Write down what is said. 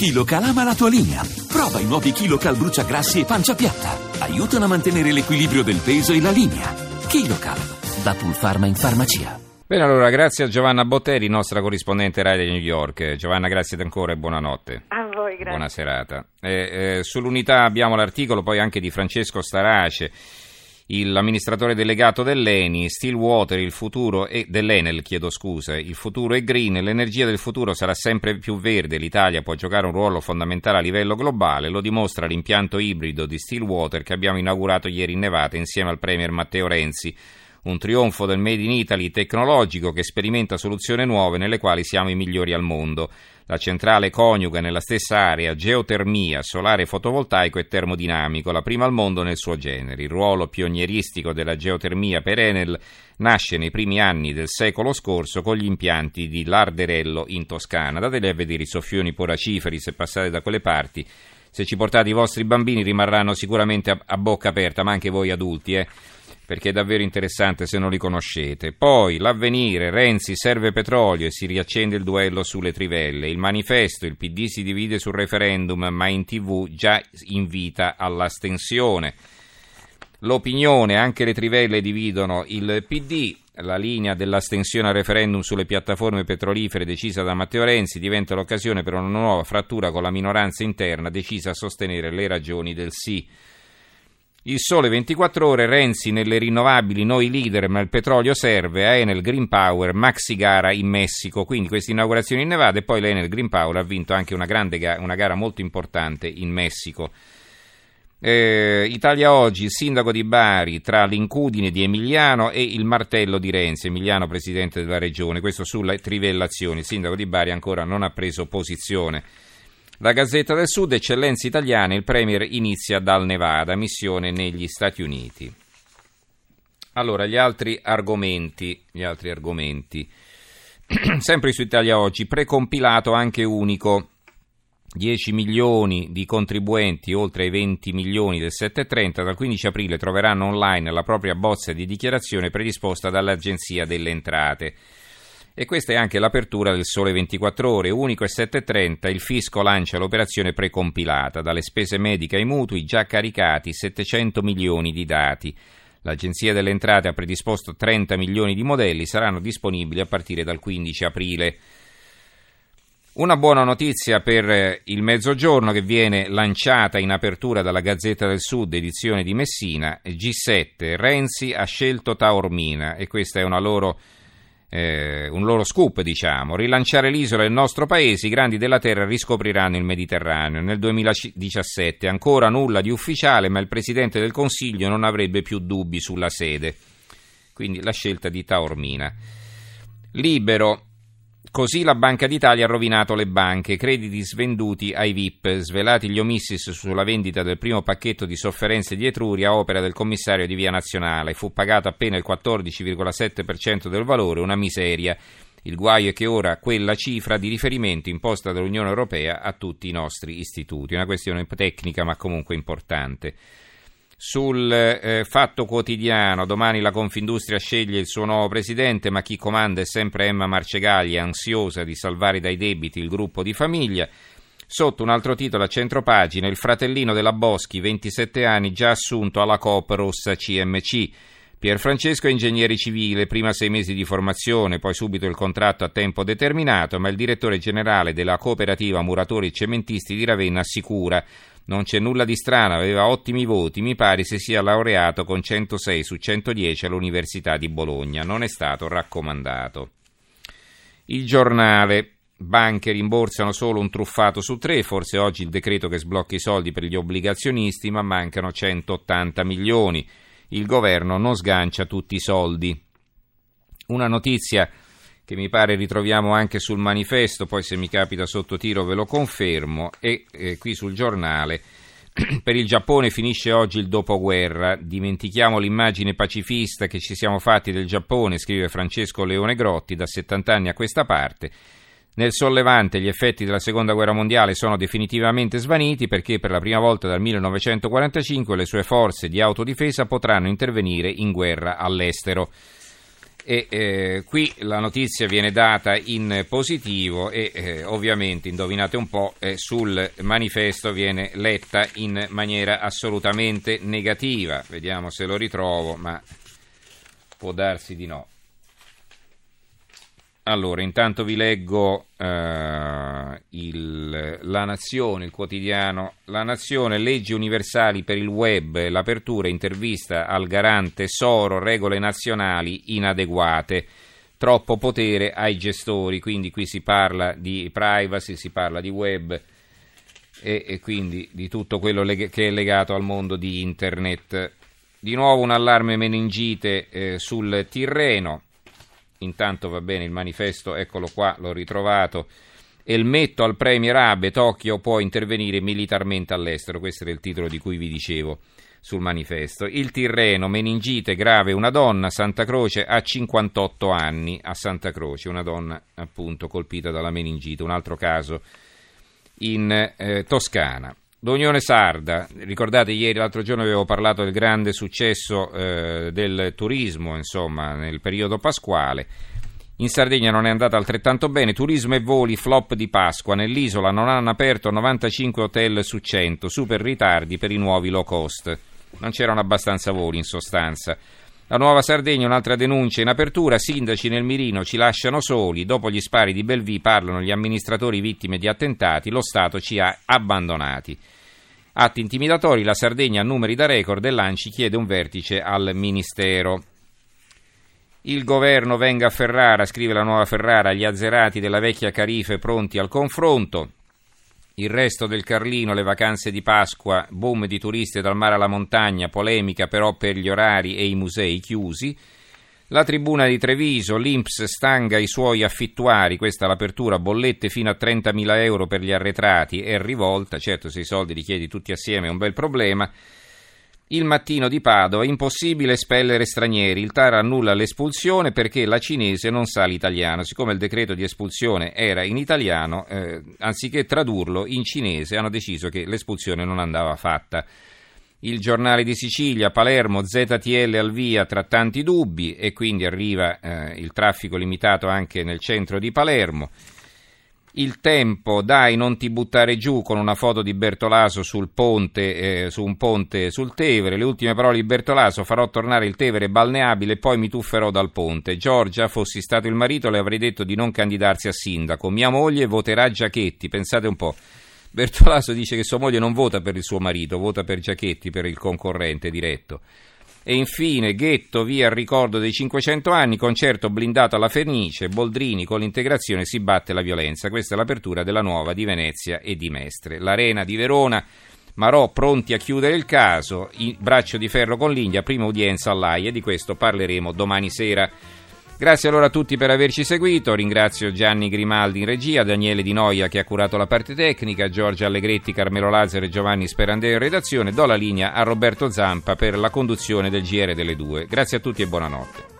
KiloCal ama la tua linea. Prova i nuovi KiloCal bruciagrassi e pancia piatta. Aiutano a mantenere l'equilibrio del peso e la linea. KiloCal, da Pulpharma in farmacia. Bene, allora, grazie a Giovanna Botteri, nostra corrispondente Rai di New York. Giovanna, grazie ancora e buonanotte. A voi, grazie. Buona serata. Eh, eh, sull'unità abbiamo l'articolo poi anche di Francesco Starace l'amministratore delegato dell'ENI, Stillwater, il futuro è, dell'Enel, chiedo scusa, il futuro è green, l'energia del futuro sarà sempre più verde, l'Italia può giocare un ruolo fondamentale a livello globale, lo dimostra l'impianto ibrido di Stillwater che abbiamo inaugurato ieri in Nevada insieme al Premier Matteo Renzi. Un trionfo del Made in Italy tecnologico che sperimenta soluzioni nuove nelle quali siamo i migliori al mondo. La centrale coniuga nella stessa area geotermia, solare fotovoltaico e termodinamico, la prima al mondo nel suo genere. Il ruolo pionieristico della geotermia per Enel nasce nei primi anni del secolo scorso con gli impianti di Larderello in Toscana. Datevi a vedere i soffioni poraciferi se passate da quelle parti. Se ci portate i vostri bambini rimarranno sicuramente a, a bocca aperta, ma anche voi adulti, eh perché è davvero interessante se non li conoscete. Poi l'avvenire, Renzi serve petrolio e si riaccende il duello sulle trivelle. Il manifesto, il PD si divide sul referendum, ma in tv già invita all'astensione. L'opinione, anche le trivelle dividono il PD. La linea dell'astensione al referendum sulle piattaforme petrolifere decisa da Matteo Renzi diventa l'occasione per una nuova frattura con la minoranza interna decisa a sostenere le ragioni del sì. Il sole 24 ore, Renzi nelle rinnovabili, noi leader, ma il petrolio serve, a Enel Green Power, maxi gara in Messico, quindi queste inaugurazioni in Nevada e poi l'Enel Green Power ha vinto anche una, grande ga- una gara molto importante in Messico. Eh, Italia Oggi, il sindaco di Bari tra l'incudine di Emiliano e il martello di Renzi, Emiliano presidente della regione, questo sulle trivellazioni, il sindaco di Bari ancora non ha preso posizione. La Gazzetta del Sud, eccellenze italiane, il Premier inizia dal Nevada, missione negli Stati Uniti. Allora, gli altri argomenti, gli altri argomenti. sempre su Italia Oggi, precompilato anche unico. 10 milioni di contribuenti, oltre ai 20 milioni del 730, dal 15 aprile troveranno online la propria bozza di dichiarazione predisposta dall'Agenzia delle Entrate. E questa è anche l'apertura del Sole 24 Ore, unico e 7.30, il fisco lancia l'operazione precompilata, dalle spese mediche ai mutui già caricati 700 milioni di dati. L'Agenzia delle Entrate ha predisposto 30 milioni di modelli, saranno disponibili a partire dal 15 aprile. Una buona notizia per il Mezzogiorno che viene lanciata in apertura dalla Gazzetta del Sud, edizione di Messina, G7, Renzi ha scelto Taormina e questa è una loro eh, un loro scoop, diciamo. Rilanciare l'isola e il nostro paese, i grandi della terra riscopriranno il Mediterraneo. Nel 2017 ancora nulla di ufficiale, ma il Presidente del Consiglio non avrebbe più dubbi sulla sede. Quindi la scelta di Taormina. Libero. Così la Banca d'Italia ha rovinato le banche, crediti svenduti ai VIP, svelati gli omissis sulla vendita del primo pacchetto di sofferenze di Etruria, opera del commissario di Via Nazionale. Fu pagato appena il 14,7% del valore, una miseria. Il guaio è che ora quella cifra di riferimento imposta dall'Unione Europea a tutti i nostri istituti. Una questione tecnica ma comunque importante sul eh, Fatto Quotidiano. Domani la Confindustria sceglie il suo nuovo presidente, ma chi comanda è sempre Emma Marcegaglia, ansiosa di salvare dai debiti il gruppo di famiglia. Sotto un altro titolo a centropagina, il fratellino della Boschi, 27 anni, già assunto alla Coop Rossa CMC. Pierfrancesco è ingegnere civile, prima sei mesi di formazione, poi subito il contratto a tempo determinato, ma il direttore generale della cooperativa Muratori e Cementisti di Ravenna assicura non c'è nulla di strano, aveva ottimi voti, mi pare si sia laureato con 106 su 110 all'Università di Bologna, non è stato raccomandato. Il giornale. Banche rimborsano solo un truffato su tre, forse oggi il decreto che sblocca i soldi per gli obbligazionisti, ma mancano 180 milioni. Il governo non sgancia tutti i soldi. Una notizia che mi pare ritroviamo anche sul manifesto, poi se mi capita sotto tiro ve lo confermo, e eh, qui sul giornale. Per il Giappone finisce oggi il dopoguerra, dimentichiamo l'immagine pacifista che ci siamo fatti del Giappone, scrive Francesco Leone Grotti, da 70 anni a questa parte. Nel sollevante gli effetti della seconda guerra mondiale sono definitivamente svaniti perché per la prima volta dal 1945 le sue forze di autodifesa potranno intervenire in guerra all'estero. E eh, qui la notizia viene data in positivo e eh, ovviamente, indovinate un po', eh, sul manifesto viene letta in maniera assolutamente negativa. Vediamo se lo ritrovo, ma può darsi di no. Allora, intanto vi leggo eh, il, La Nazione, il quotidiano. La Nazione, leggi universali per il web, l'apertura, intervista al garante Soro, regole nazionali inadeguate, troppo potere ai gestori, quindi qui si parla di privacy, si parla di web e, e quindi di tutto quello leg- che è legato al mondo di internet. Di nuovo un allarme meningite eh, sul Tirreno Intanto va bene il manifesto, eccolo qua, l'ho ritrovato. Elmetto al Premier Abe, Tokyo può intervenire militarmente all'estero. Questo era il titolo di cui vi dicevo sul manifesto. Il Tirreno, meningite grave, una donna, Santa Croce, a 58 anni, a Santa Croce, una donna appunto colpita dalla meningite. Un altro caso in eh, Toscana. L'Unione Sarda, ricordate ieri, l'altro giorno avevo parlato del grande successo eh, del turismo, insomma, nel periodo pasquale. In Sardegna non è andata altrettanto bene, turismo e voli flop di Pasqua, nell'isola non hanno aperto 95 hotel su 100, super ritardi per i nuovi low cost. Non c'erano abbastanza voli in sostanza. La Nuova Sardegna, un'altra denuncia in apertura, sindaci nel mirino ci lasciano soli, dopo gli spari di Belvì parlano gli amministratori vittime di attentati, lo Stato ci ha abbandonati. Atti intimidatori, la Sardegna a numeri da record e l'Anci chiede un vertice al Ministero. Il governo venga a Ferrara, scrive la nuova Ferrara, gli azzerati della vecchia Carife pronti al confronto. Il resto del Carlino, le vacanze di Pasqua, boom di turisti dal mare alla montagna, polemica però per gli orari e i musei chiusi. La tribuna di Treviso, l'Inps stanga i suoi affittuari, questa è l'apertura, bollette fino a 30.000 euro per gli arretrati e rivolta, certo se i soldi li chiedi tutti assieme è un bel problema. Il mattino di Padova, impossibile espellere stranieri, il TAR annulla l'espulsione perché la cinese non sa l'italiano, siccome il decreto di espulsione era in italiano, eh, anziché tradurlo in cinese hanno deciso che l'espulsione non andava fatta. Il giornale di Sicilia, Palermo, ZTL al via tra tanti dubbi e quindi arriva eh, il traffico limitato anche nel centro di Palermo. Il tempo, dai, non ti buttare giù con una foto di Bertolaso sul ponte, eh, su un ponte sul Tevere. Le ultime parole di Bertolaso: farò tornare il Tevere balneabile e poi mi tufferò dal ponte. Giorgia, fossi stato il marito, le avrei detto di non candidarsi a sindaco. Mia moglie voterà Giachetti. Pensate un po'. Bertolaso dice che sua moglie non vota per il suo marito, vota per Giachetti, per il concorrente diretto. E infine Ghetto via il ricordo dei 500 anni, concerto blindato alla Fenice, Boldrini con l'integrazione si batte la violenza. Questa è l'apertura della nuova di Venezia e di Mestre. L'Arena di Verona, Marò pronti a chiudere il caso, braccio di ferro con l'India, prima udienza all'AIA, di questo parleremo domani sera. Grazie allora a tutti per averci seguito, ringrazio Gianni Grimaldi in regia, Daniele Di Noia che ha curato la parte tecnica, Giorgia Allegretti, Carmelo Lazzaro e Giovanni Sperandeo in redazione, do la linea a Roberto Zampa per la conduzione del GR delle due. Grazie a tutti e buonanotte.